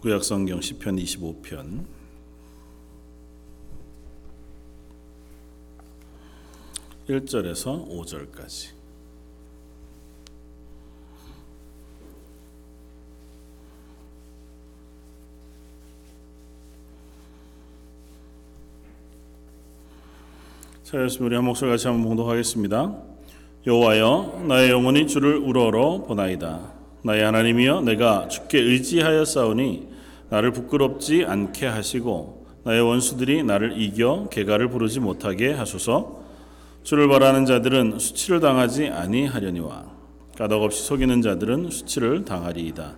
구약 성경 시편 25편 1절에서 5절까지 자, 예수 우리 한 목소리 같이 한번 봉독하겠습니다. 여호와여, 나의 영혼이 주를 우러러 보나이다. 나의 하나님이여, 내가 주께 의지하여 싸우니 나를 부끄럽지 않게 하시고 나의 원수들이 나를 이겨 개가를 부르지 못하게 하소서. 주를 바라는 자들은 수치를 당하지 아니하려니와 까닭없이 속이는 자들은 수치를 당하리이다.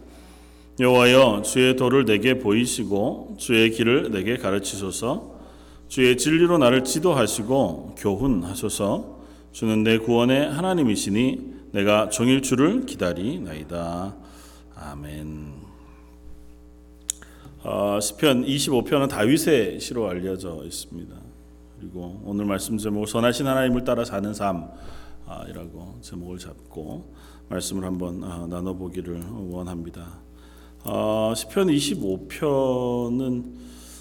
여호와여, 주의 도를 내게 보이시고 주의 길을 내게 가르치소서. 주의 진리로 나를 지도하시고 교훈하소서. 주는 내 구원의 하나님이시니 내가 종일 주를 기다리나이다. 아멘. 어, 시편 25편은 다윗의 시로 알려져 있습니다. 그리고 오늘 말씀 제목 선하신 하나님을 따라 사는 삶이라고 제목을 잡고 말씀을 한번 어, 나눠 보기를 원합니다. 어, 시편 25편은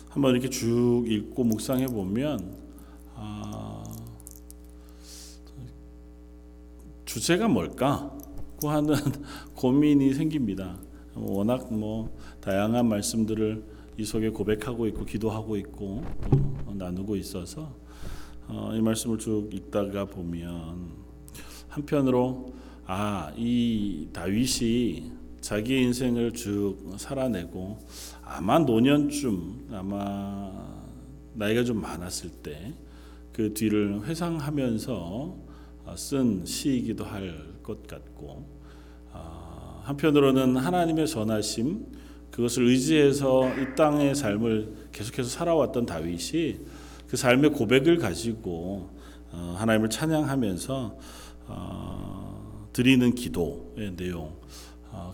한번 이렇게 쭉 읽고 묵상해 보면 아, 주제가 뭘까? 고 하는 고민이 생깁니다. 워낙 뭐 다양한 말씀들을 이 속에 고백하고 있고 기도하고 있고 또 나누고 있어서 어, 이 말씀을 쭉 읽다가 보면 한편으로 아 이 다윗이 자기 인생을 쭉 살아내고 아마 노년쯤 아마 나이가 좀 많았을 때 그 뒤를 회상하면서 쓴 시이기도 할 것 같고 한편으로는 하나님의 전하심 그것을 의지해서 이 땅의 삶을 계속해서 살아왔던 다윗이 그 삶의 고백을 가지고 하나님을 찬양하면서 드리는 기도의 내용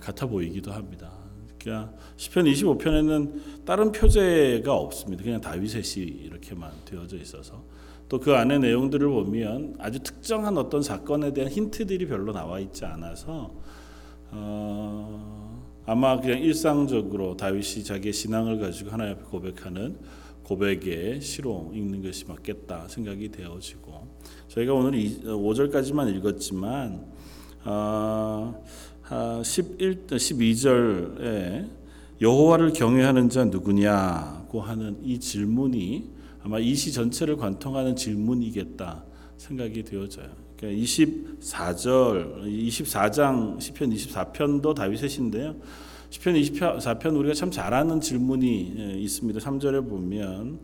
같아 보이기도 합니다. 그러니까 시편 25편에는 다른 표제가 없습니다. 그냥 다윗의 시 이렇게만 되어져 있어서 또 그 안에 내용들을 보면 아주 특정한 어떤 사건에 대한 힌트들이 별로 나와 있지 않아서 어, 아마 그냥 일상적으로 다윗이 자기의 신앙을 가지고 하나님 앞에 고백하는 고백의 시로 읽는 것이 맞겠다 생각이 되어지고 저희가 오늘 5절까지만 읽었지만 어, 11, 12절에 여호와를 경외하는 자 누구냐고 하는 이 질문이 아마 이 시 전체를 관통하는 질문이겠다 생각이 되어져요. 그러니까 24절, 24장 시편 24편도 다윗의 시인데요. 시편 24편 우리가 참 잘 아는 질문이 있습니다. 3절에 보면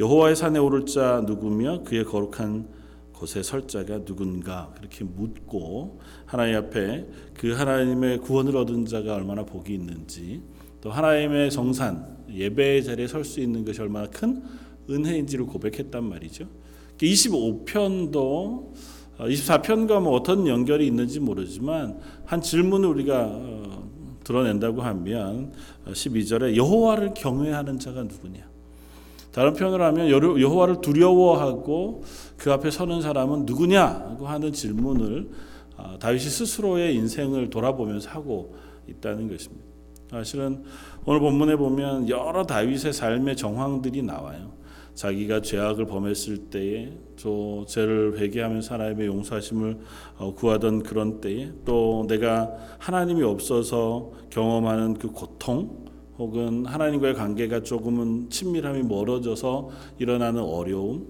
여호와의 산에 오를 자 누구며 그의 거룩한 곳에 설 자가 누군가 그렇게 묻고 하나님 앞에 그 하나님의 구원을 얻은 자가 얼마나 복이 있는지 또 하나님의 성산 예배의 자리에 설 수 있는 것이 얼마나 큰 은혜인지를 고백했단 말이죠. 25편도 24편과 뭐 어떤 연결이 있는지 모르지만 한 질문을 우리가 드러낸다고 하면 12절에 여호와를 경외하는 자가 누구냐? 다른 표현으로 하면 여호와를 두려워하고 그 앞에 서는 사람은 누구냐고 하는 질문을 다윗이 스스로의 인생을 돌아보면서 하고 있다는 것입니다. 사실은 오늘 본문에 보면 여러 다윗의 삶의 정황들이 나와요. 자기가 죄악을 범했을 때에 또 죄를 회개하면서 하나님의 용서하심을 구하던 그런 때에 또 내가 하나님이 없어서 경험하는 그 고통 혹은 하나님과의 관계가 조금은 친밀함이 멀어져서 일어나는 어려움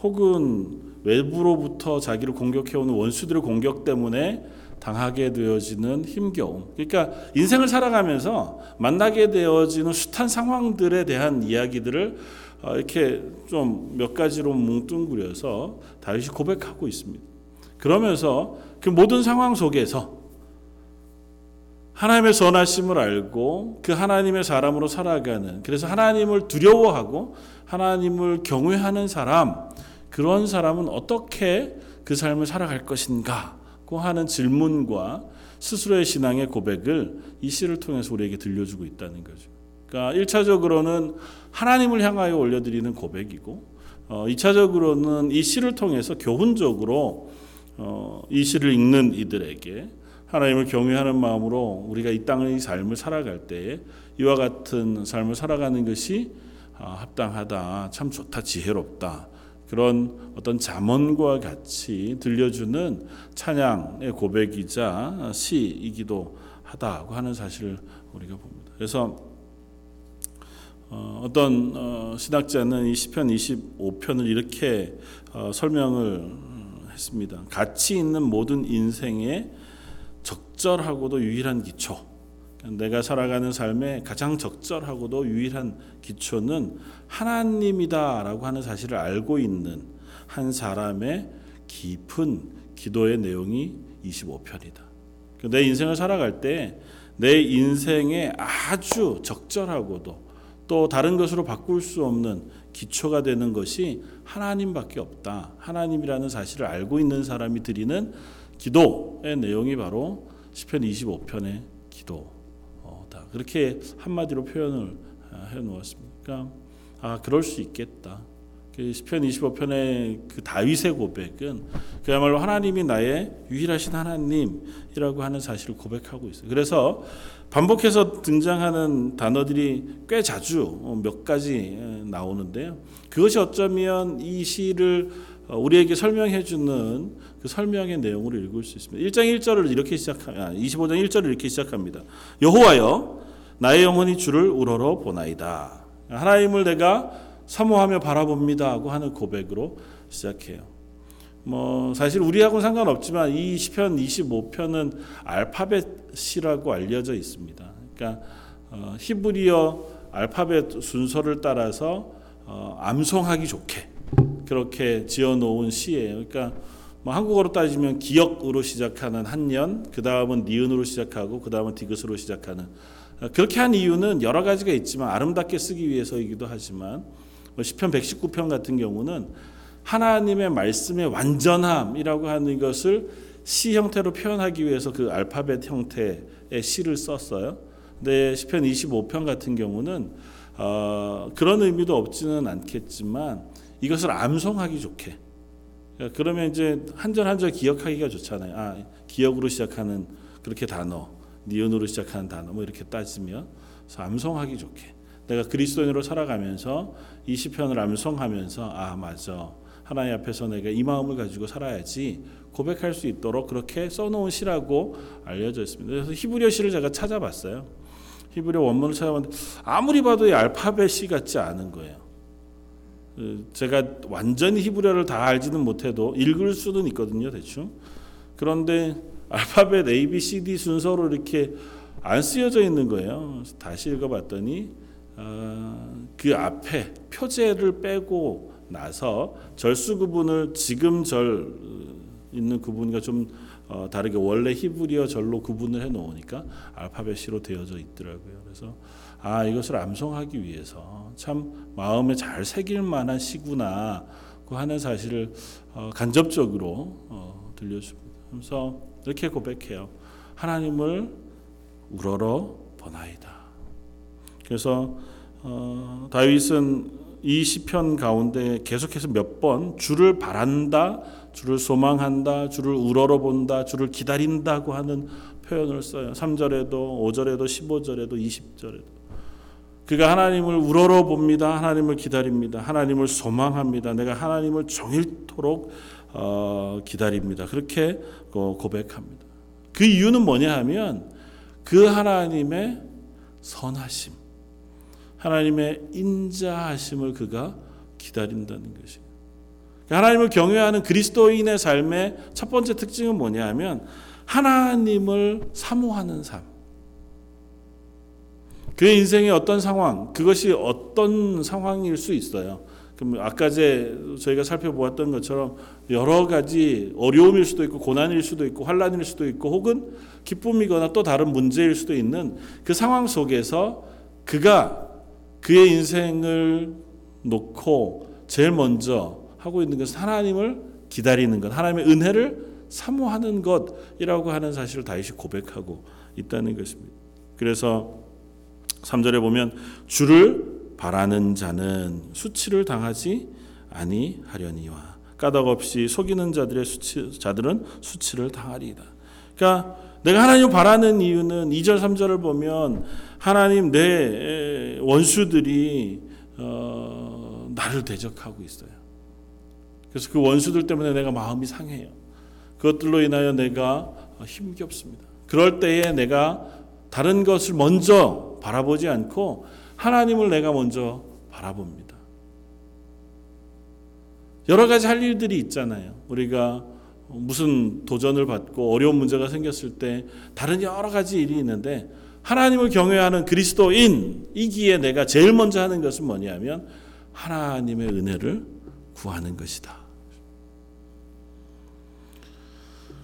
혹은 외부로부터 자기를 공격해오는 원수들의 공격 때문에 당하게 되어지는 힘겨움. 그러니까 인생을 살아가면서 만나게 되어지는 숱한 상황들에 대한 이야기들을 이렇게 좀 몇 가지로 뭉뚱그려서 다윗이 고백하고 있습니다. 그러면서 그 모든 상황 속에서 하나님의 선하심을 알고 그 하나님의 사람으로 살아가는 그래서 하나님을 두려워하고 하나님을 경외하는 사람 그런 사람은 어떻게 그 삶을 살아갈 것인가고 하는 질문과 스스로의 신앙의 고백을 이 시를 통해서 우리에게 들려주고 있다는 거죠. 그러니까 1차적으로는 하나님을 향하여 올려드리는 고백이고 어, 2차적으로는 이 시를 통해서 교훈적으로 어, 이 시를 읽는 이들에게 하나님을 경외하는 마음으로 우리가 이 땅의 삶을 살아갈 때에 이와 같은 삶을 살아가는 것이 아, 합당하다, 참 좋다, 지혜롭다. 그런 어떤 잠언과 같이 들려주는 찬양의 고백이자 시이기도 하다고 하는 사실을 우리가 봅니다. 그래서 어, 어떤 어, 신학자는 이 시편 25편을 이렇게 어, 설명을 했습니다. 가치 있는 모든 인생의 적절하고도 유일한 기초. 내가 살아가는 삶의 가장 적절하고도 유일한 기초는 하나님이다라고 하는 사실을 알고 있는 한 사람의 깊은 기도의 내용이 25편이다. 내 인생을 살아갈 때 내 인생에 아주 적절하고도 또 다른 것으로 바꿀 수 없는 기초가 되는 것이 하나님밖에 없다. 하나님이라는 사실을 알고 있는 사람이 드리는 기도의 내용이 바로 시편 25편의 기도다. 그렇게 한마디로 표현을 해 놓았습니다. 아 그럴 수 있겠다. 그 시편 25편의 그 다윗의 고백은 그야말로 하나님이 나의 유일하신 하나님이라고 하는 사실을 고백하고 있어요. 그래서 반복해서 등장하는 단어들이 꽤 자주 몇 가지 나오는데요. 그것이 어쩌면 이 시를 우리에게 설명해 주는 그 설명의 내용으로 읽을 수 있습니다. 1장 1절을 이렇게 시작합니다. 25장 1절을 이렇게 시작합니다. 여호와여 나의 영혼이 주를 우러러 보나이다. 하나님을 내가 사모하며 바라봅니다 하고 하는 고백으로 시작해요. 뭐 사실 우리하고는 상관없지만 이 시편 25편은 알파벳이라고 알려져 있습니다. 그러니까 어, 히브리어 알파벳 순서를 따라서 어, 암송하기 좋게 그렇게 지어놓은 시예요. 그러니까 뭐 한국어로 따지면 기역으로 시작하는 한년, 그 다음은 니은으로 시작하고 그 다음은 디귿으로 시작하는 그렇게 한 이유는 여러 가지가 있지만 아름답게 쓰기 위해서이기도 하지만 뭐 시편 119편 같은 경우는 하나님의 말씀의 완전함이라고 하는 것을 시 형태로 표현하기 위해서 그 알파벳 형태의 시를 썼어요. 근데 시편 25편 같은 경우는 어, 그런 의미도 없지는 않겠지만 이것을 암송하기 좋게. 그러면 이제 한 절 한 절 기억하기가 좋잖아요. 아, 기억으로 시작하는 그렇게 단어, 니은으로 시작하는 단어 뭐 이렇게 따지면 암송하기 좋게. 내가 그리스도인으로 살아가면서 이 시편을 암송하면서 아 맞아 하나님 앞에서 내가 이 마음을 가지고 살아야지 고백할 수 있도록 그렇게 써놓은 시라고 알려져 있습니다. 그래서 히브리어 시를 제가 찾아봤어요. 히브리어 원문을 찾아봤는데 아무리 봐도 이 알파벳 시 같지 않은 거예요. 그 제가 완전히 히브리어를 다 알지는 못해도 읽을 수는 있거든요, 대충. 그런데 알파벳 A, B, C, D 순서로 이렇게 안 쓰여져 있는 거예요. 다시 읽어봤더니 어, 그 앞에 표제를 빼고 나서 절수 구분을 지금 절 있는 구분과 좀 어, 다르게 원래 히브리어 절로 구분을 해 놓으니까 알파벳 C로 되어져 있더라고요. 그래서 아 이것을 암송하기 위해서 참 마음에 잘 새길 만한 시구나 그 하는 사실을 어, 간접적으로 어. 그래서 이렇게 고백해요. 하나님을 우러러 보나이다. 그래서 어, 다윗은 이 시편 가운데 계속해서 몇 번 주를 바란다, 주를 소망한다, 주를 우러러 본다, 주를 기다린다고 하는 표현을 써요. 3절에도 5절에도 15절에도 20절에도. 그가 하나님을 우러러 봅니다. 하나님을 기다립니다. 하나님을 소망합니다. 내가 하나님을 종일토록 어, 기다립니다. 그렇게 고백합니다. 그 이유는 뭐냐 하면 그 하나님의 선하심, 하나님의 인자하심을 그가 기다린다는 것이에요. 그러니까 하나님을 경외하는 그리스도인의 삶의 첫 번째 특징은 뭐냐 하면 하나님을 사모하는 삶. 그의 인생의 어떤 상황, 그것이 어떤 상황일 수 있어요. 그럼 아까 제 저희가 살펴보았던 것처럼 여러 가지 어려움일 수도 있고 고난일 수도 있고 환란일 수도 있고 혹은 기쁨이거나 또 다른 문제일 수도 있는 그 상황 속에서 그가 그의 인생을 놓고 제일 먼저 하고 있는 것은 하나님을 기다리는 것, 하나님의 은혜를 사모하는 것이라고 하는 사실을 다윗이 고백하고 있다는 것입니다. 그래서 3절에 보면 주를 바라는 자는 수치를 당하지 아니하려니와 까닭 없이 속이는 자들의 수치 자들은 수치를 당하리이다. 그러니까 내가 하나님을 바라는 이유는 2절 3절을 보면 하나님 내 원수들이 어, 나를 대적하고 있어요. 그래서 그 원수들 때문에 내가 마음이 상해요. 그것들로 인하여 내가 힘겹습니다. 그럴 때에 내가 다른 것을 먼저 바라보지 않고 하나님을 내가 먼저 바라봅니다. 여러 가지 할 일들이 있잖아요. 우리가 무슨 도전을 받고 어려운 문제가 생겼을 때 다른 여러 가지 일이 있는데 하나님을 경외하는 그리스도인이기에 내가 제일 먼저 하는 것은 뭐냐면 하나님의 은혜를 구하는 것이다.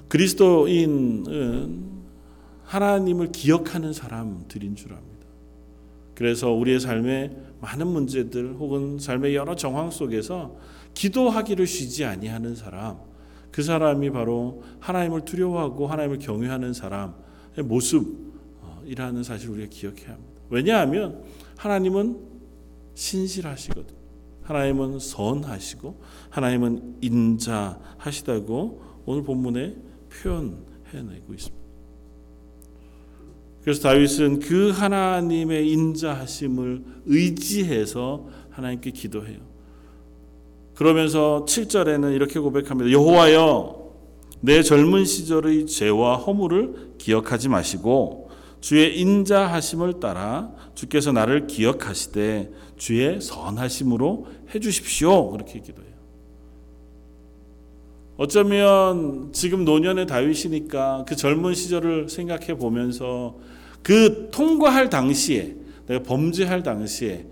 그리스도인은 하나님을 기억하는 사람들인 줄 압니다. 그래서 우리의 삶의 많은 문제들 혹은 삶의 여러 정황 속에서 기도하기를 쉬지 아니하는 사람, 그 사람이 바로 하나님을 두려워하고 하나님을 경외하는 사람의 모습이라는 사실을 우리가 기억해야 합니다. 왜냐하면 하나님은 신실하시거든. 하나님은 선하시고 하나님은 인자하시다고 오늘 본문에 표현해내고 있습니다. 그래서 다윗은 그 하나님의 인자하심을 의지해서 하나님께 기도해요. 그러면서 7절에는 이렇게 고백합니다. 여호와여 내 젊은 시절의 죄와 허물을 기억하지 마시고 주의 인자하심을 따라 주께서 나를 기억하시되 주의 선하심으로 해 주십시오. 그렇게 기도해요. 어쩌면 지금 노년의 다윗이니까 그 젊은 시절을 생각해 보면서 그 통과할 당시에 내가 범죄할 당시에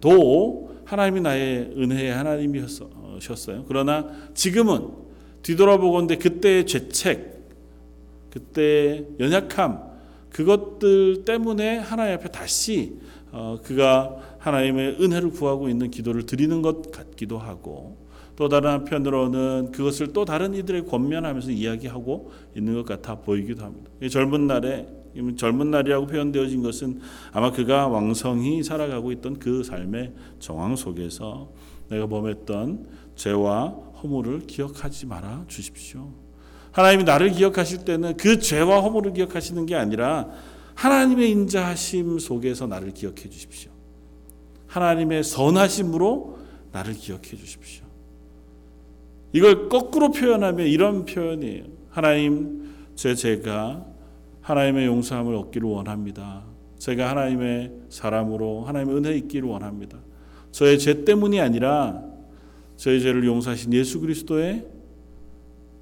도 하나님이 나의 은혜의 하나님이셨어요. 그러나 지금은 뒤돌아보건대 그때의 죄책, 그때의 연약함, 그것들 때문에 하나님 앞에 다시 어, 그가 하나님의 은혜를 구하고 있는 기도를 드리는 것 같기도 하고 또 다른 한편으로는 그것을 또 다른 이들의 권면하면서 이야기하고 있는 것 같아 보이기도 합니다. 젊은 날에 젊은 날이라고 표현되어진 것은 아마 그가 왕성히 살아가고 있던 그 삶의 정황 속에서 내가 범했던 죄와 허물을 기억하지 말아 주십시오. 하나님이 나를 기억하실 때는 그 죄와 허물을 기억하시는 게 아니라 하나님의 인자하심 속에서 나를 기억해 주십시오. 하나님의 선하심으로 나를 기억해 주십시오. 이걸 거꾸로 표현하면 이런 표현이에요. 하나님, 제 죄가 하나님의 용서함을 얻기를 원합니다. 제가 하나님의 사람으로 하나님의 은혜 있기를 원합니다. 저의 죄 때문이 아니라 저의 죄를 용서하신 예수 그리스도의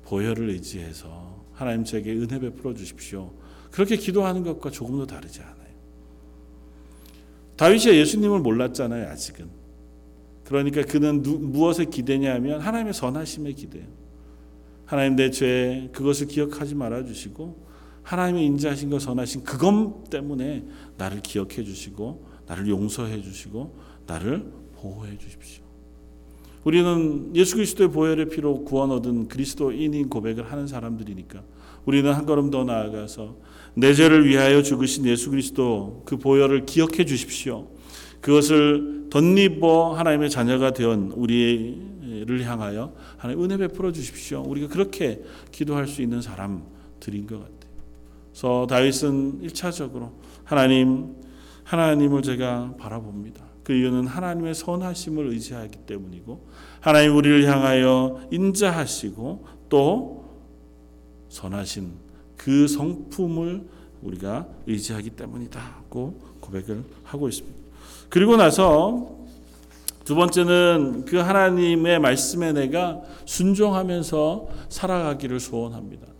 보혈을 의지해서 하나님 제게 은혜 베풀어 주십시오. 그렇게 기도하는 것과 조금도 다르지 않아요. 다윗이 예수님을 몰랐잖아요, 아직은. 그러니까 그는 누, 무엇에 기대냐면 하나님의 선하심에 기대요. 하나님 내 죄 그것을 기억하지 말아 주시고 하나님의 인자하신 것 선하신 그것 때문에 나를 기억해 주시고 나를 용서해 주시고 나를 보호해 주십시오. 우리는 예수 그리스도의 보혈의 피로 구원 얻은 그리스도인인 고백을 하는 사람들이니까 우리는 한 걸음 더 나아가서 내 죄를 위하여 죽으신 예수 그리스도 그 보혈을 기억해 주십시오. 그것을 덧입어 하나님의 자녀가 된 우리를 향하여 하나님 은혜 베풀어 주십시오. 우리가 그렇게 기도할 수 있는 사람들인 것 같아요. 그래서 다윗은 1차적으로 하나님 하나님을 제가 바라봅니다. 그 이유는 하나님의 선하심을 의지하기 때문이고 하나님 우리를 향하여 인자하시고 또 선하신 그 성품을 우리가 의지하기 때문이다고 고백을 하고 있습니다. 그리고 나서 두 번째는 그 하나님의 말씀에 내가 순종하면서 살아가기를 소원합니다.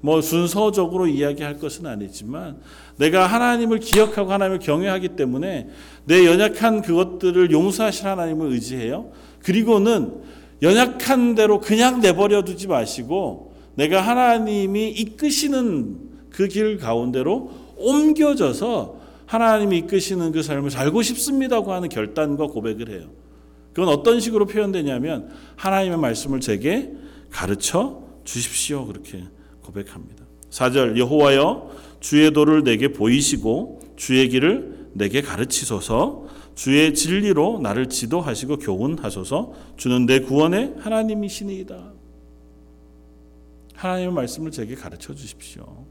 뭐 순서적으로 이야기할 것은 아니지만 내가 하나님을 기억하고 하나님을 경외하기 때문에 내 연약한 그것들을 용서하실 하나님을 의지해요. 그리고는 연약한 대로 그냥 내버려 두지 마시고 내가 하나님이 이끄시는 그 길 가운데로 옮겨져서 하나님이 이끄시는 그 삶을 살고 싶습니다고 하는 결단과 고백을 해요. 그건 어떤 식으로 표현되냐면 하나님의 말씀을 제게 가르쳐 주십시오. 그렇게 고백합니다. 4절 여호와여 주의 도를 내게 보이시고 주의 길을 내게 가르치소서 주의 진리로 나를 지도하시고 교훈하소서 주는 내 구원의 하나님이시니이다. 하나님의 말씀을 제게 가르쳐 주십시오.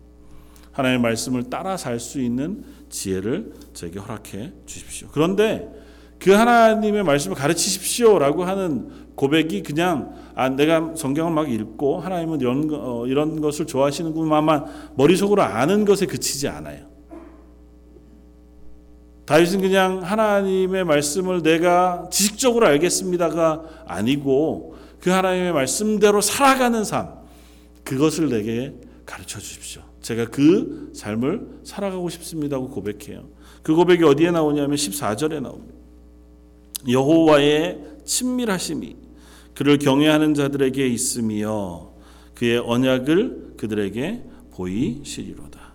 하나님의 말씀을 따라 살 수 있는 지혜를 제게 허락해 주십시오. 그런데 그 하나님의 말씀을 가르치십시오라고 하는 고백이 그냥 아 내가 성경을 막 읽고 하나님은 이런 거- 어, 이런 것을 좋아하시는구나만 머릿속으로 아는 것에 그치지 않아요. 다윗은 그냥 하나님의 말씀을 내가 지식적으로 알겠습니다가 아니고 그 하나님의 말씀대로 살아가는 삶 그것을 내게 가르쳐 주십시오. 제가 그 삶을 살아가고 싶습니다고 고백해요. 그 고백이 어디에 나오냐면 14절에 나옵니다. 여호와의 친밀하심이 그를 경외하는 자들에게 있으며 그의 언약을 그들에게 보이시리로다.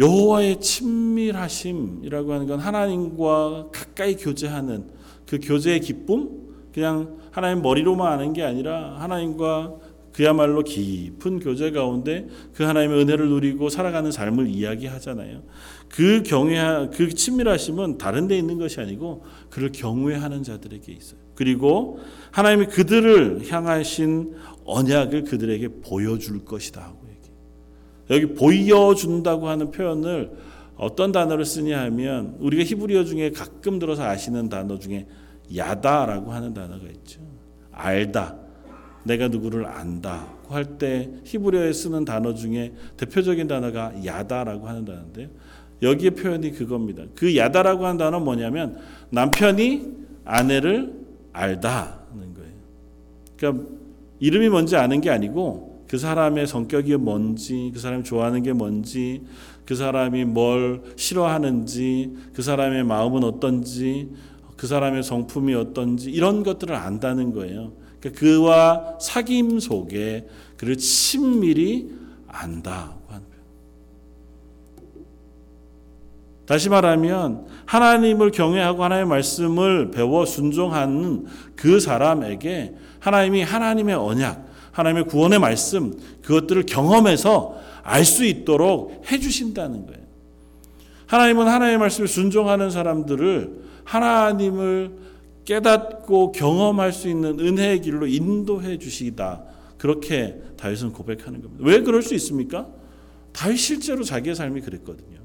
여호와의 친밀하심이라고 하는 건 하나님과 가까이 교제하는 그 교제의 기쁨 그냥 하나님 머리로만 아는 게 아니라 하나님과 그야말로 깊은 교제 가운데 그 하나님의 은혜를 누리고 살아가는 삶을 이야기하잖아요. 그 경외 그 친밀하심은 다른 데 있는 것이 아니고 그를 경외하는 자들에게 있어요. 그리고 하나님이 그들을 향하신 언약을 그들에게 보여줄 것이다 하고 얘기해요. 여기 보여준다고 하는 표현을 어떤 단어를 쓰냐 하면 우리가 히브리어 중에 가끔 들어서 아시는 단어 중에 야다라고 하는 단어가 있죠. 알다. 내가 누구를 안다고 할때 히브리어에 쓰는 단어 중에 대표적인 단어가 야다라고 하는 단어인데요. 여기에 표현이 그겁니다. 그 야다라고 하는 단어는 뭐냐면 남편이 아내를 알다는 거예요. 그러니까 이름이 뭔지 아는 게 아니고 그 사람의 성격이 뭔지, 그 사람이 좋아하는 게 뭔지, 그 사람이 뭘 싫어하는지, 그 사람의 마음은 어떤지, 그 사람의 성품이 어떤지 이런 것들을 안다는 거예요. 그러니까 그와 사귐 속에 그를 친밀히 안다고 하는 거예요. 다시 말하면 하나님을 경외하고 하나님의 말씀을 배워 순종하는 그 사람에게 하나님이 하나님의 언약, 하나님의 구원의 말씀 그것들을 경험해서 알 수 있도록 해 주신다는 거예요. 하나님은 하나님의 말씀을 순종하는 사람들을 하나님을 깨닫고 경험할 수 있는 은혜의 길로 인도해 주시다. 그렇게 다윗은 고백하는 겁니다. 왜 그럴 수 있습니까? 다윗 실제로 자기의 삶이 그랬거든요.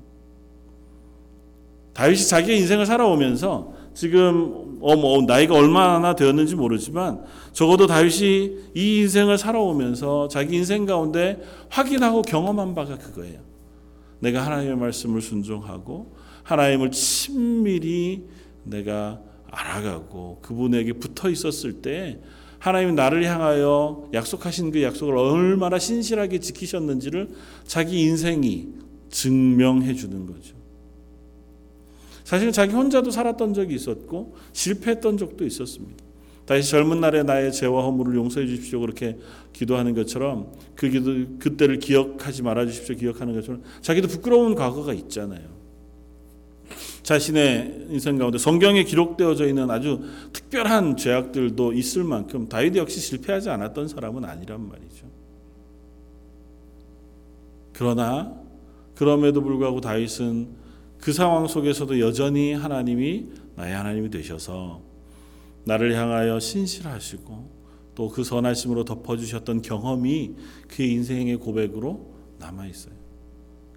다윗이 자기의 인생을 살아오면서 지금 어 뭐 나이가 얼마나 되었는지 모르지만 적어도 다윗이 이 인생을 살아오면서 자기 인생 가운데 확인하고 경험한 바가 그거예요. 내가 하나님의 말씀을 순종하고 하나님을 친밀히 내가 알아가고 그분에게 붙어 있었을 때 하나님 나를 향하여 약속하신 그 약속을 얼마나 신실하게 지키셨는지를 자기 인생이 증명해 주는 거죠. 사실 자기 혼자도 살았던 적이 있었고 실패했던 적도 있었습니다. 다시 젊은 날에 나의 죄와 허물을 용서해 주십시오 그렇게 기도하는 것처럼 그 기도 그때를 기억하지 말아 주십시오 기억하는 것처럼 자기도 부끄러운 과거가 있잖아요. 자신의 인생 가운데 성경에 기록되어져 있는 아주 특별한 죄악들도 있을 만큼 다윗 역시 실패하지 않았던 사람은 아니란 말이죠. 그러나 그럼에도 불구하고 다윗은 그 상황 속에서도 여전히 하나님이 나의 하나님이 되셔서 나를 향하여 신실하시고 또 그 선하심으로 덮어주셨던 경험이 그의 인생의 고백으로 남아 있어요.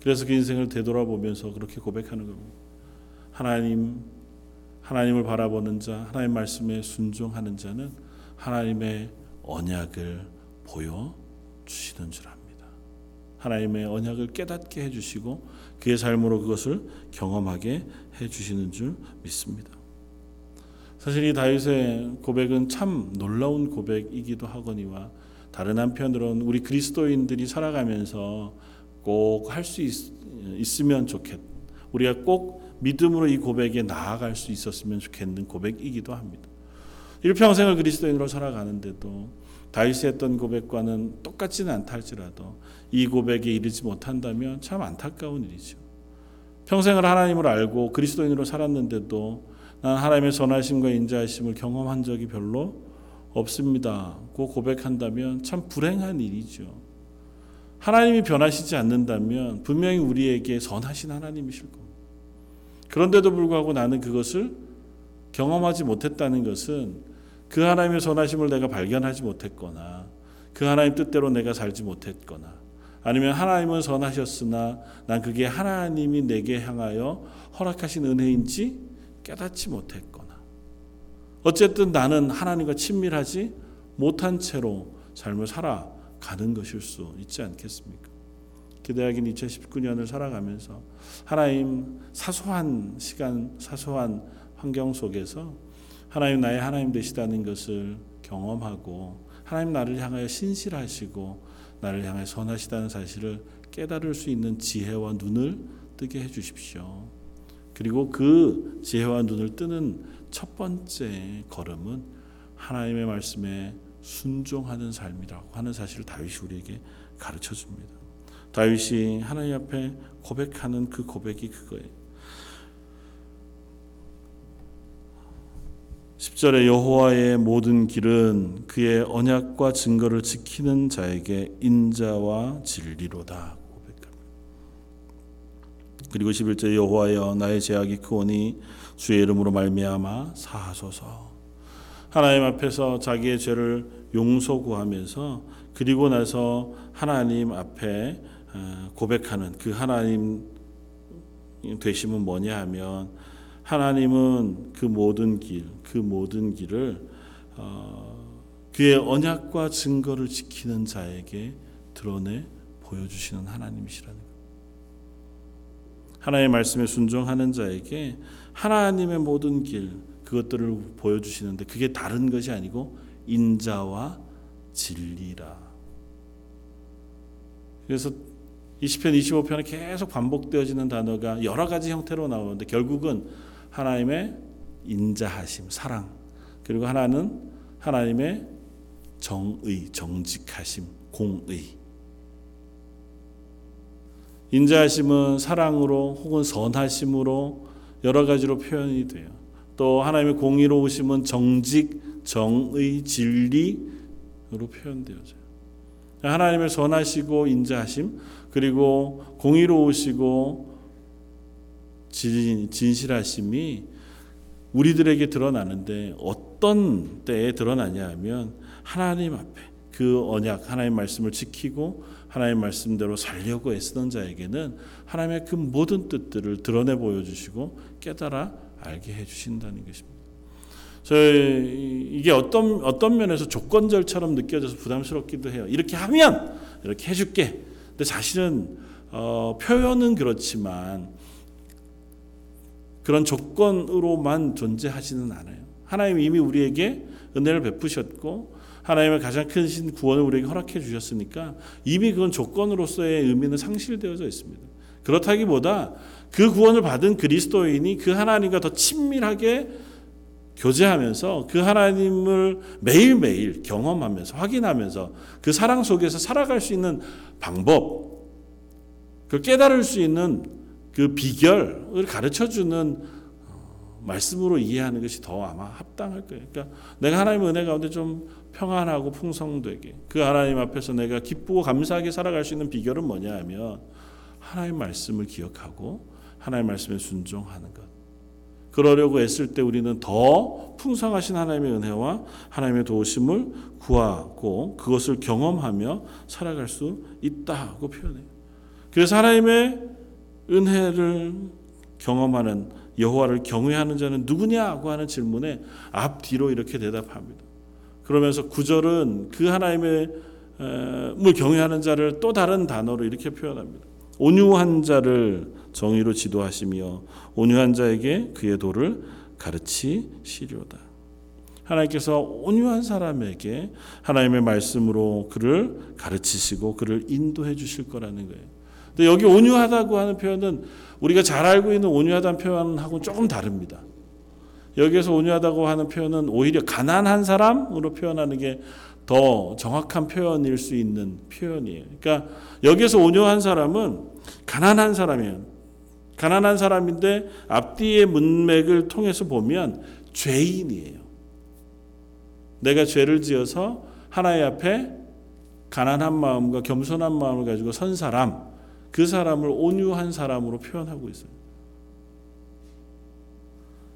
그래서 그 인생을 되돌아보면서 그렇게 고백하는 겁니다. 하나님, 하나님을 바라보는 자, 하나님 말씀에 순종하는 자는 하나님의 언약을 보여 주시는 줄 압니다. 하나님의 언약을 깨닫게 해주시고 그의 삶으로 그것을 경험하게 해주시는 줄 믿습니다. 사실 이 다윗의 고백은 참 놀라운 고백이기도 하거니와 다른 한편으로는 우리 그리스도인들이 살아가면서 꼭 할 수 있으면 좋겠. 우리가 꼭 믿음으로 이 고백에 나아갈 수 있었으면 좋겠는 고백이기도 합니다. 일평생을 그리스도인으로 살아가는데도 다윗이 했던 고백과는 똑같지는 않다 할지라도 이 고백에 이르지 못한다면 참 안타까운 일이죠. 평생을 하나님을 알고 그리스도인으로 살았는데도 난 하나님의 선하심과 인자하심을 경험한 적이 별로 없습니다. 고 고백한다면 참 불행한 일이죠. 하나님이 변하시지 않는다면 분명히 우리에게 선하신 하나님이실 겁니다. 그런데도 불구하고 나는 그것을 경험하지 못했다는 것은 그 하나님의 선하심을 내가 발견하지 못했거나 그 하나님 뜻대로 내가 살지 못했거나 아니면 하나님은 선하셨으나 난 그게 하나님이 내게 향하여 허락하신 은혜인지 깨닫지 못했거나 어쨌든 나는 하나님과 친밀하지 못한 채로 삶을 살아가는 것일 수 있지 않겠습니까? 기대하긴 2019년을 살아가면서 하나님 사소한 시간, 사소한 환경 속에서 하나님 나의 하나님 되시다는 것을 경험하고 하나님 나를 향하여 신실하시고 나를 향하여 선하시다는 사실을 깨달을 수 있는 지혜와 눈을 뜨게 해 주십시오. 그리고 그 지혜와 눈을 뜨는 첫 번째 걸음은 하나님의 말씀에 순종하는 삶이라고 하는 사실을 다윗이 우리에게 가르쳐 줍니다. 다윗이 하나님 앞에 고백하는 그 고백이 그거예요. 10절에 여호와의 모든 길은 그의 언약과 증거를 지키는 자에게 인자와 진리로다. 그리고 11절 여호와여 나의 죄악이 크오니 주의 이름으로 말미암아 사하소서. 하나님 앞에서 자기의 죄를 용서 구하면서 그리고 나서 하나님 앞에 어, 고백하는 그 하나님 되심은 뭐냐 하면 하나님은 그 모든 길, 그 모든 길을 어, 그의 언약과 증거를 지키는 자에게 드러내 보여주시는 하나님이시라는 것. 하나님의 말씀에 순종하는 자에게 하나님의 모든 길 그것들을 보여주시는데 그게 다른 것이 아니고 인자와 진리라. 그래서 20편, 25편에 계속 반복되어지는 단어가 여러 가지 형태로 나오는데 결국은 하나님의 인자하심, 사랑, 그리고 하나는 하나님의 정의, 정직하심, 공의. 인자하심은 사랑으로 혹은 선하심으로 여러 가지로 표현이 돼요. 또 하나님의 공의로우심은 정직, 정의, 진리로 표현되어져요. 하나님의 선하시고 인자하심, 그리고 공의로우시고 진, 진실하심이 우리들에게 드러나는데 어떤 때에 드러나냐 하면 하나님 앞에 그 언약 하나님 말씀을 지키고 하나님 말씀대로 살려고 애쓰는 자에게는 하나님의 그 모든 뜻들을 드러내 보여주시고 깨달아 알게 해주신다는 것입니다. 저희 이게 어떤 어떤 면에서 조건절처럼 느껴져서 부담스럽기도 해요. 이렇게 하면 이렇게 해줄게. 근데 사실은 어, 표현은 그렇지만 그런 조건으로만 존재하지는 않아요. 하나님 이미 우리에게 은혜를 베푸셨고 하나님의 가장 크신 구원을 우리에게 허락해 주셨으니까 이미 그건 조건으로서의 의미는 상실되어져 있습니다. 그렇다기보다 그 구원을 받은 그리스도인이 그 하나님과 더 친밀하게 교제하면서 그 하나님을 매일매일 경험하면서 확인하면서 그 사랑 속에서 살아갈 수 있는 방법, 그 깨달을 수 있는 그 비결을 가르쳐 주는 어, 말씀으로 이해하는 것이 더 아마 합당할 거예요. 그러니까 내가 하나님의 은혜 가운데 좀 평안하고 풍성되게 그 하나님 앞에서 내가 기쁘고 감사하게 살아갈 수 있는 비결은 뭐냐 하면 하나님 말씀을 기억하고 하나님 말씀에 순종하는 것. 그러려고 애쓸 때 우리는 더 풍성하신 하나님의 은혜와 하나님의 도우심을 구하고 그것을 경험하며 살아갈 수 있다고 표현해요. 그래서 하나님의 은혜를 경험하는 여호와를 경외하는 자는 누구냐고 하는 질문에 앞뒤로 이렇게 대답합니다. 그러면서 구절은 그 하나님의 물 경외하는 자를 또 다른 단어로 이렇게 표현합니다. 온유한 자를 정의로 지도하시며 온유한 자에게 그의 도를 가르치시려다. 하나님께서 온유한 사람에게 하나님의 말씀으로 그를 가르치시고 그를 인도해 주실 거라는 거예요. 여기 온유하다고 하는 표현은 우리가 잘 알고 있는 온유하다는 표현하고 조금 다릅니다. 여기에서 온유하다고 하는 표현은 오히려 가난한 사람으로 표현하는 게 더 정확한 표현일 수 있는 표현이에요. 그러니까 여기에서 온유한 사람은 가난한 사람이에요. 가난한 사람인데 앞뒤의 문맥을 통해서 보면 죄인이에요. 내가 죄를 지어서 하나님 앞에 가난한 마음과 겸손한 마음을 가지고 선 사람, 그 사람을 온유한 사람으로 표현하고 있어요.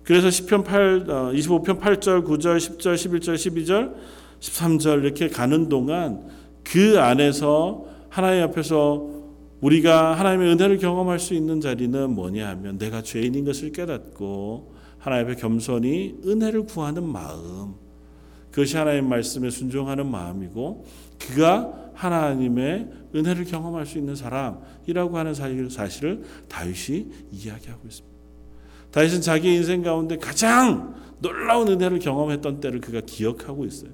그래서 시편 8 25편 8절, 9절, 10절, 11절, 12절, 13절 이렇게 가는 동안 그 안에서 하나님 앞에서 우리가 하나님의 은혜를 경험할 수 있는 자리는 뭐냐 하면 내가 죄인인 것을 깨닫고 하나님 앞에 겸손히 은혜를 구하는 마음 그것이 하나님 말씀에 순종하는 마음이고 그가 하나님의 은혜를 경험할 수 있는 사람이라고 하는 사실- 사실을 다윗이 이야기하고 있습니다. 다윗은 자기 인생 가운데 가장 놀라운 은혜를 경험했던 때를 그가 기억하고 있어요.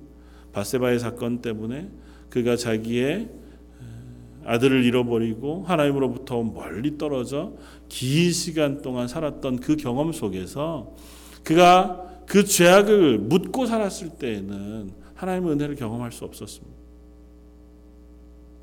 바세바의 사건 때문에 그가 자기의 아들을 잃어버리고 하나님으로부터 멀리 떨어져 긴 시간 동안 살았던 그 경험 속에서 그가 그 죄악을 묻고 살았을 때에는 하나님의 은혜를 경험할 수 없었습니다.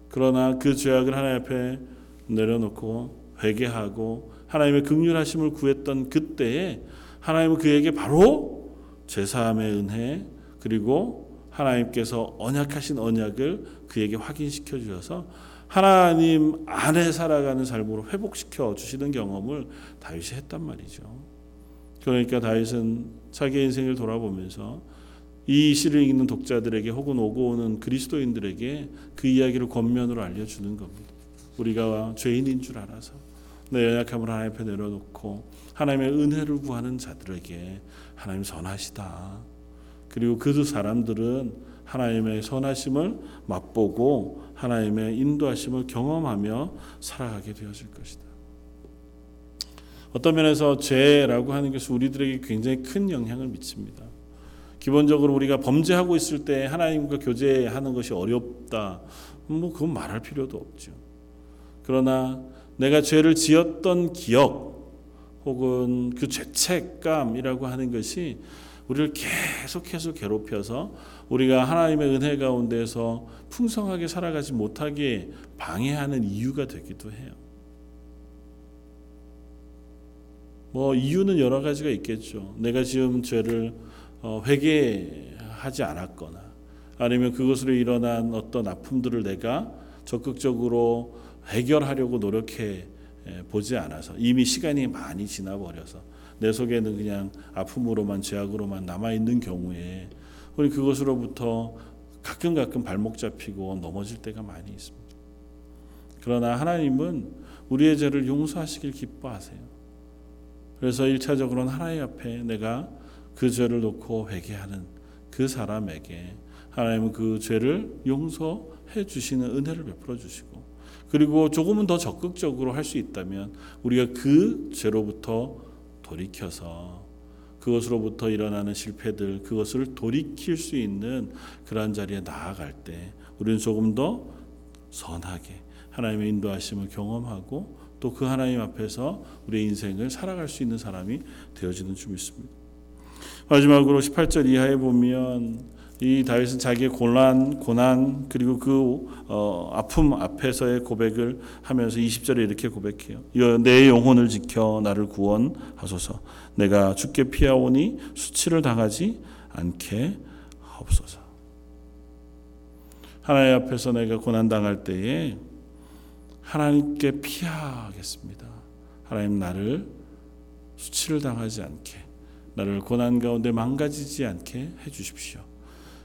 그러나 그 죄악을 하나님 앞에 내려놓고 회개하고 하나님의 극률하심을 구했던 그때에 하나님은 그에게 바로 제사함의 은혜 그리고 하나님께서 언약하신 언약을 그에게 확인시켜 주셔서 하나님 안에 살아가는 삶으로 회복시켜 주시는 경험을 다윗이 했단 말이죠. 그러니까 다윗은 자기 인생을 돌아보면서 이 시를 읽는 독자들에게 혹은 오고 오는 그리스도인들에게 그 이야기를 겉면으로 알려주는 겁니다. 우리가 죄인인 줄 알아서 내 연약함을 하나님 앞에 내려놓고 하나님의 은혜를 구하는 자들에게 하나님 선하시다. 그리고 그 사람들은 하나님의 선하심을 맛보고 하나님의 인도하심을 경험하며 살아가게 되어질 것이다. 어떤 면에서 죄라고 하는 것이 우리들에게 굉장히 큰 영향을 미칩니다. 기본적으로 우리가 범죄하고 있을 때 하나님과 교제하는 것이 어렵다. 뭐 그건 말할 필요도 없죠. 그러나 내가 죄를 지었던 기억 혹은 그 죄책감이라고 하는 것이 우리를 계속해서 괴롭혀서 우리가 하나님의 은혜 가운데서 풍성하게 살아가지 못하게 방해하는 이유가 되기도 해요. 뭐 이유는 여러 가지가 있겠죠. 내가 지은 죄를 어, 회개하지 않았거나 아니면 그것으로 일어난 어떤 아픔들을 내가 적극적으로 해결하려고 노력해 보지 않아서 이미 시간이 많이 지나 버려서 내 속에는 그냥 아픔으로만 죄악으로만 남아 있는 경우에 우리 그것으로부터 가끔 가끔 발목 잡히고 넘어질 때가 많이 있습니다. 그러나 하나님은 우리의 죄를 용서하시길 기뻐하세요. 그래서 1차적으로는 하나님 앞에 내가 그 죄를 놓고 회개하는 그 사람에게 하나님은 그 죄를 용서해 주시는 은혜를 베풀어 주시고 그리고 조금은 더 적극적으로 할 수 있다면 우리가 그 죄로부터 돌이켜서 그것으로부터 일어나는 실패들 그것을 돌이킬 수 있는 그러한 자리에 나아갈 때 우리는 조금 더 선하게 하나님의 인도하심을 경험하고 또 그 하나님 앞에서 우리의 인생을 살아갈 수 있는 사람이 되어지는 줄 믿습니다. 마지막으로 18절 이하에 보면 이 다윗은 자기의 고난, 고난 그리고 그 어, 아픔 앞에서의 고백을 하면서 20절에 이렇게 고백해요. 내 영혼을 지켜 나를 구원하소서. 내가 죽게 피하오니 수치를 당하지 않게 하옵소서. 하나님 앞에서 내가 고난 당할 때에 하나님께 피하겠습니다. 하나님 나를 수치를 당하지 않게 나를 고난 가운데 망가지지 않게 해 주십시오.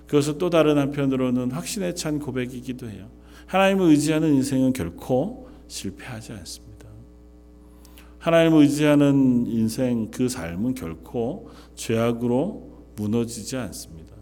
그것은 또 다른 한편으로는 확신에 찬 고백이기도 해요. 하나님을 의지하는 인생은 결코 실패하지 않습니다. 하나님을 의지하는 인생 그 삶은 결코 죄악으로 무너지지 않습니다.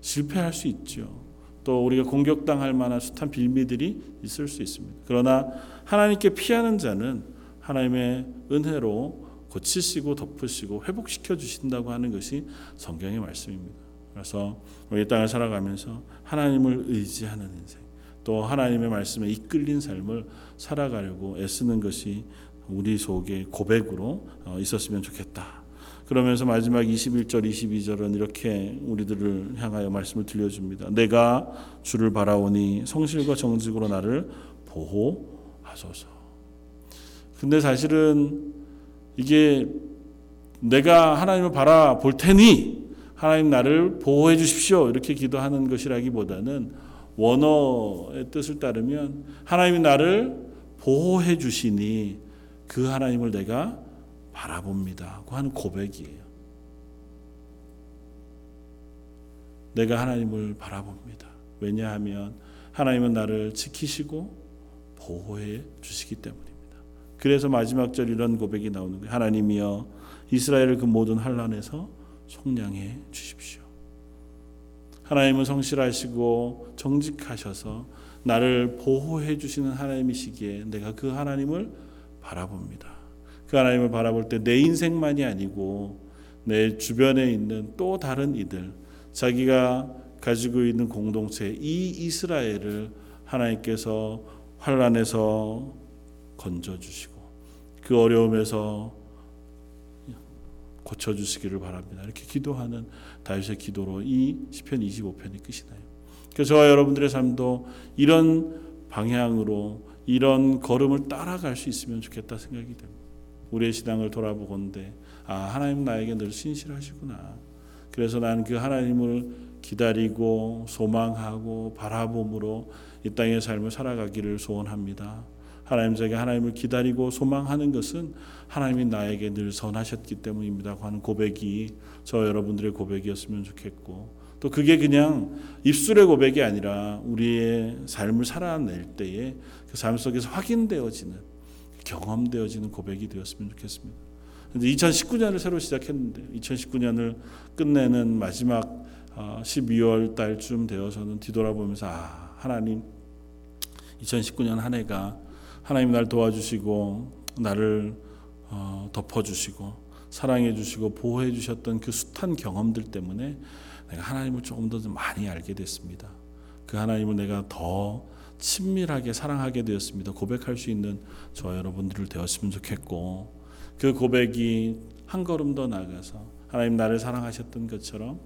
실패할 수 있죠. 또 우리가 공격당할 만한 숱한 빌미들이 있을 수 있습니다. 그러나 하나님께 피하는 자는 하나님의 은혜로 고치시고 덮으시고 회복시켜 주신다고 하는 것이 성경의 말씀입니다. 그래서 우리 땅을 살아가면서 하나님을 의지하는 인생, 또 하나님의 말씀에 이끌린 삶을 살아가려고 애쓰는 것이 우리 속에 고백으로 있었으면 좋겠다. 그러면서 마지막 21절, 22절은 이렇게 우리들을 향하여 말씀을 들려줍니다. 내가 주를 바라오니 성실과 정직으로 나를 보호하소서. 근데 사실은 이게 내가 하나님을 바라볼 테니 하나님 나를 보호해 주십시오. 이렇게 기도하는 것이라기보다는 원어의 뜻을 따르면 하나님이 나를 보호해 주시니 그 하나님을 내가 바라봅니다. 고 하는 고백이에요. 내가 하나님을 바라봅니다. 왜냐하면 하나님은 나를 지키시고 보호해 주시기 때문입니다. 그래서 마지막 절 이런 고백이 나오는 거예요. 하나님이여 이스라엘을 그 모든 환란에서 속량해 주십시오. 하나님은 성실하시고 정직하셔서 나를 보호해 주시는 하나님이시기에 내가 그 하나님을 바라봅니다. 그 하나님을 바라볼 때 내 인생만이 아니고 내 주변에 있는 또 다른 이들, 자기가 가지고 있는 공동체 이 이스라엘을 하나님께서 환란에서 건져 주시고 그 어려움에서 고쳐 주시기를 바랍니다. 이렇게 기도하는 다윗의 기도로 이 시편 25편이 끝이 나요. 그래서 저와 여러분들의 삶도 이런 방향으로 이런 걸음을 따라갈 수 있으면 좋겠다 생각이 됩니다. 우리의 신앙을 돌아보건대 아 하나님 나에게 늘 신실하시구나. 그래서 나는 그 하나님을 기다리고 소망하고 바라봄으로 이 땅의 삶을 살아가기를 소원합니다. 하나님 제게 하나님을 기다리고 소망하는 것은 하나님이 나에게 늘 선하셨기 때문입니다. 하는 고백이 저 여러분들의 고백이었으면 좋겠고 또 그게 그냥 입술의 고백이 아니라 우리의 삶을 살아낼 때에 그 삶 속에서 확인되어지는 경험되어지는 고백이 되었으면 좋겠습니다. 2019년을 새로 시작했는데 2019년을 끝내는 마지막 12월 달쯤 되어서는 뒤돌아보면서 아 하나님 2019년 한 해가 하나님 날 도와주시고 나를 어, 덮어주시고 사랑해 주시고 보호해 주셨던 그 숱한 경험들 때문에 내가 하나님을 조금 더 많이 알게 됐습니다. 그 하나님을 내가 더 친밀하게 사랑하게 되었습니다. 고백할 수 있는 저 여러분들을 되었으면 좋겠고 그 고백이 한 걸음 더 나아가서 하나님 나를 사랑하셨던 것처럼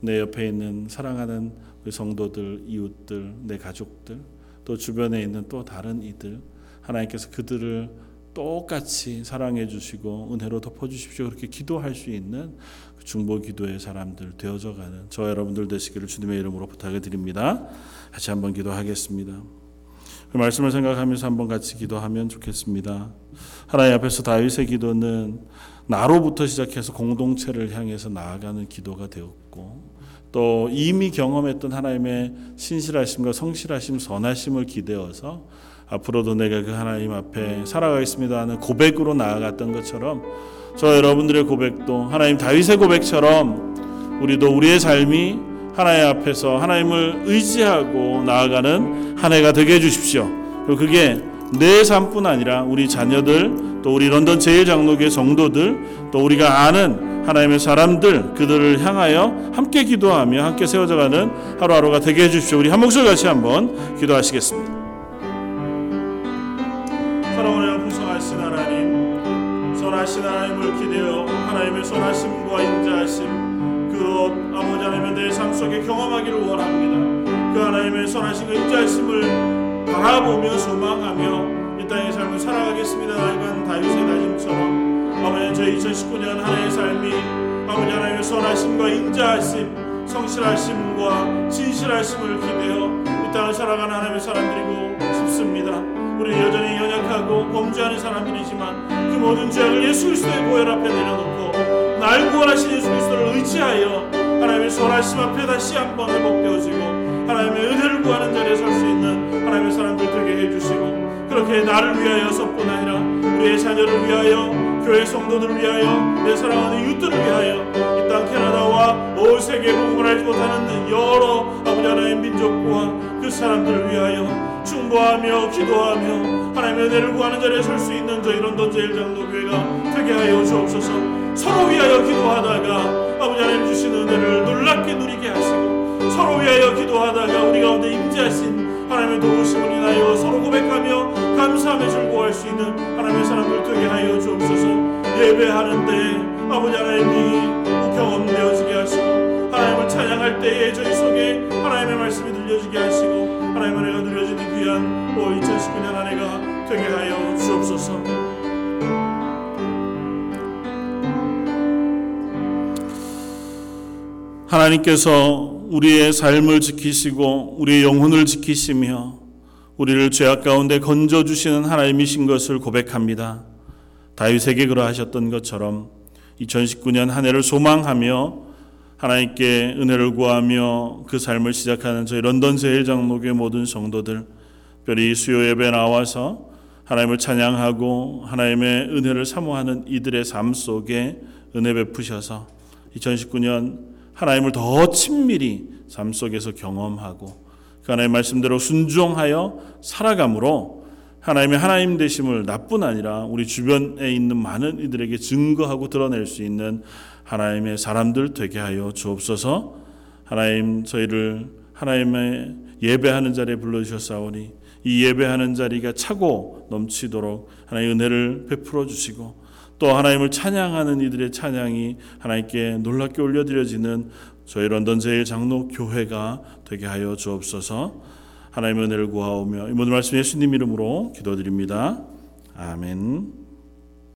내 옆에 있는 사랑하는 성도들, 이웃들, 내 가족들, 또 주변에 있는 또 다른 이들 하나님께서 그들을 똑같이 사랑해 주시고 은혜로 덮어 주십시오. 그렇게 기도할 수 있는 그 중보 기도의 사람들 되어져 가는 저 여러분들 되시기를 주님의 이름으로 부탁을 드립니다. 같이 한번 기도하겠습니다. 그 말씀을 생각하면서 한번 같이 기도하면 좋겠습니다. 하나님 앞에서 다윗의 기도는 나로부터 시작해서 공동체를 향해서 나아가는 기도가 되었고 또 이미 경험했던 하나님의 신실하심과 성실하심, 선하심을 기대어서 앞으로도 내가 그 하나님 앞에 살아가겠습니다 하는 고백으로 나아갔던 것처럼 저 여러분들의 고백도 하나님 다윗의 고백처럼 우리도 우리의 삶이 하나님 앞에서 하나님을 의지하고 나아가는 한 해가 되게 해주십시오. 그리고 그게 내 삶뿐 아니라 우리 자녀들 또 우리 런던 제일장로교회 성도들 또 우리가 아는 하나님의 사람들 그들을 향하여 함께 기도하며 함께 세워져가는 하루하루가 되게 해주십시오. 우리 한 목소리 같이 한번 기도하시겠습니다. 선하신 하나님을 기대어 하나님의 선하심과 인자하심 그 아버지 하나님의 내 삶 속에 경험하기를 원합니다. 그 하나님의 선하신 인자하심을 바라보며 소망하며 이 땅의 삶을 살아가겠습니다. 이건 다윗의 다짐처럼 아버지 저희 2019년 한 해의 삶이 아버지 하나님의 선하심과 인자하심 성실하심과 진실하심을 기대어 이 땅을 살아가는 하나님의 사람들이고 싶습니다. 우리 여전히 연약하고 범죄하는 사람들이지만 그 모든 죄악을 예수 그리스도의 보혈 앞에 내려놓고 날 구원하신 예수 그리스도를 의지하여 하나님의 선하심 앞에 다시 한번 회복되어지고 하나님의 은혜를 구하는 자리에 설 수 있는 하나님의 사람들 되게 해주시고 그렇게 나를 위하여서뿐 아니라 우리의 자녀를 위하여 교회 성도들을 위하여 내 사랑하는 이웃들을 위하여 이 땅 캐나다와 온 세계 복음을 알지 못하는 여러 아버지 하나님 민족과 그 사람들을 위하여 중보하며 기도하며 하나님의 은혜를 구하는 자리에 설 수 있는 저희 런던 제일장로교회가 되게 하여 주옵소서. 서로 위하여 기도하다가 아버지 하나님 주신 은혜를 놀랍게 누리게 하시고 서로 위하여 기도하다가 우리 가운데 임재하신 하나님의 도우심을 인하여 서로 고백하며 감사함에 즐거워할 수 있는 하나님의 사람들 되게 하여 주옵소서. 예배하는데 아버지 하나님이 경험되어지게 하시고 하나님을 찬양할 때에 저희 속에 하나님의 말씀이 들려지게 하시고 하나님의 은혜가 누려지는 귀한 올 2019년 한 해가 되게 하여 주옵소서 하나님께서 우리의 삶을 지키시고 우리의 영혼을 지키시며 우리를 죄악 가운데 건져 주시는 하나님이신 것을 고백합니다. 다윗에게 그러하셨던 것처럼 2019년 한 해를 소망하며 하나님께 은혜를 구하며 그 삶을 시작하는 저희 런던 제일 장로교회 모든 성도들 특별히 수요 예배 나와서 하나님을 찬양하고 하나님의 은혜를 사모하는 이들의 삶 속에 은혜 베푸셔서 2019년 하나님을 더 친밀히 삶 속에서 경험하고 그 하나님의 말씀대로 순종하여 살아감으로 하나님의 하나님 되심을 나뿐 아니라 우리 주변에 있는 많은 이들에게 증거하고 드러낼 수 있는 하나님의 사람들 되게 하여 주옵소서. 하나님 저희를 하나님의 예배하는 자리에 불러 주셨사오니 이 예배하는 자리가 차고 넘치도록 하나님의 은혜를 베풀어 주시고 또 하나님을 찬양하는 이들의 찬양이 하나님께 놀랍게 올려드려지는 저희 런던 제일 장로 교회가 되게 하여 주옵소서. 하나님의 은혜를 구하오며 이 모든 말씀 예수님 이름으로 기도드립니다. 아멘.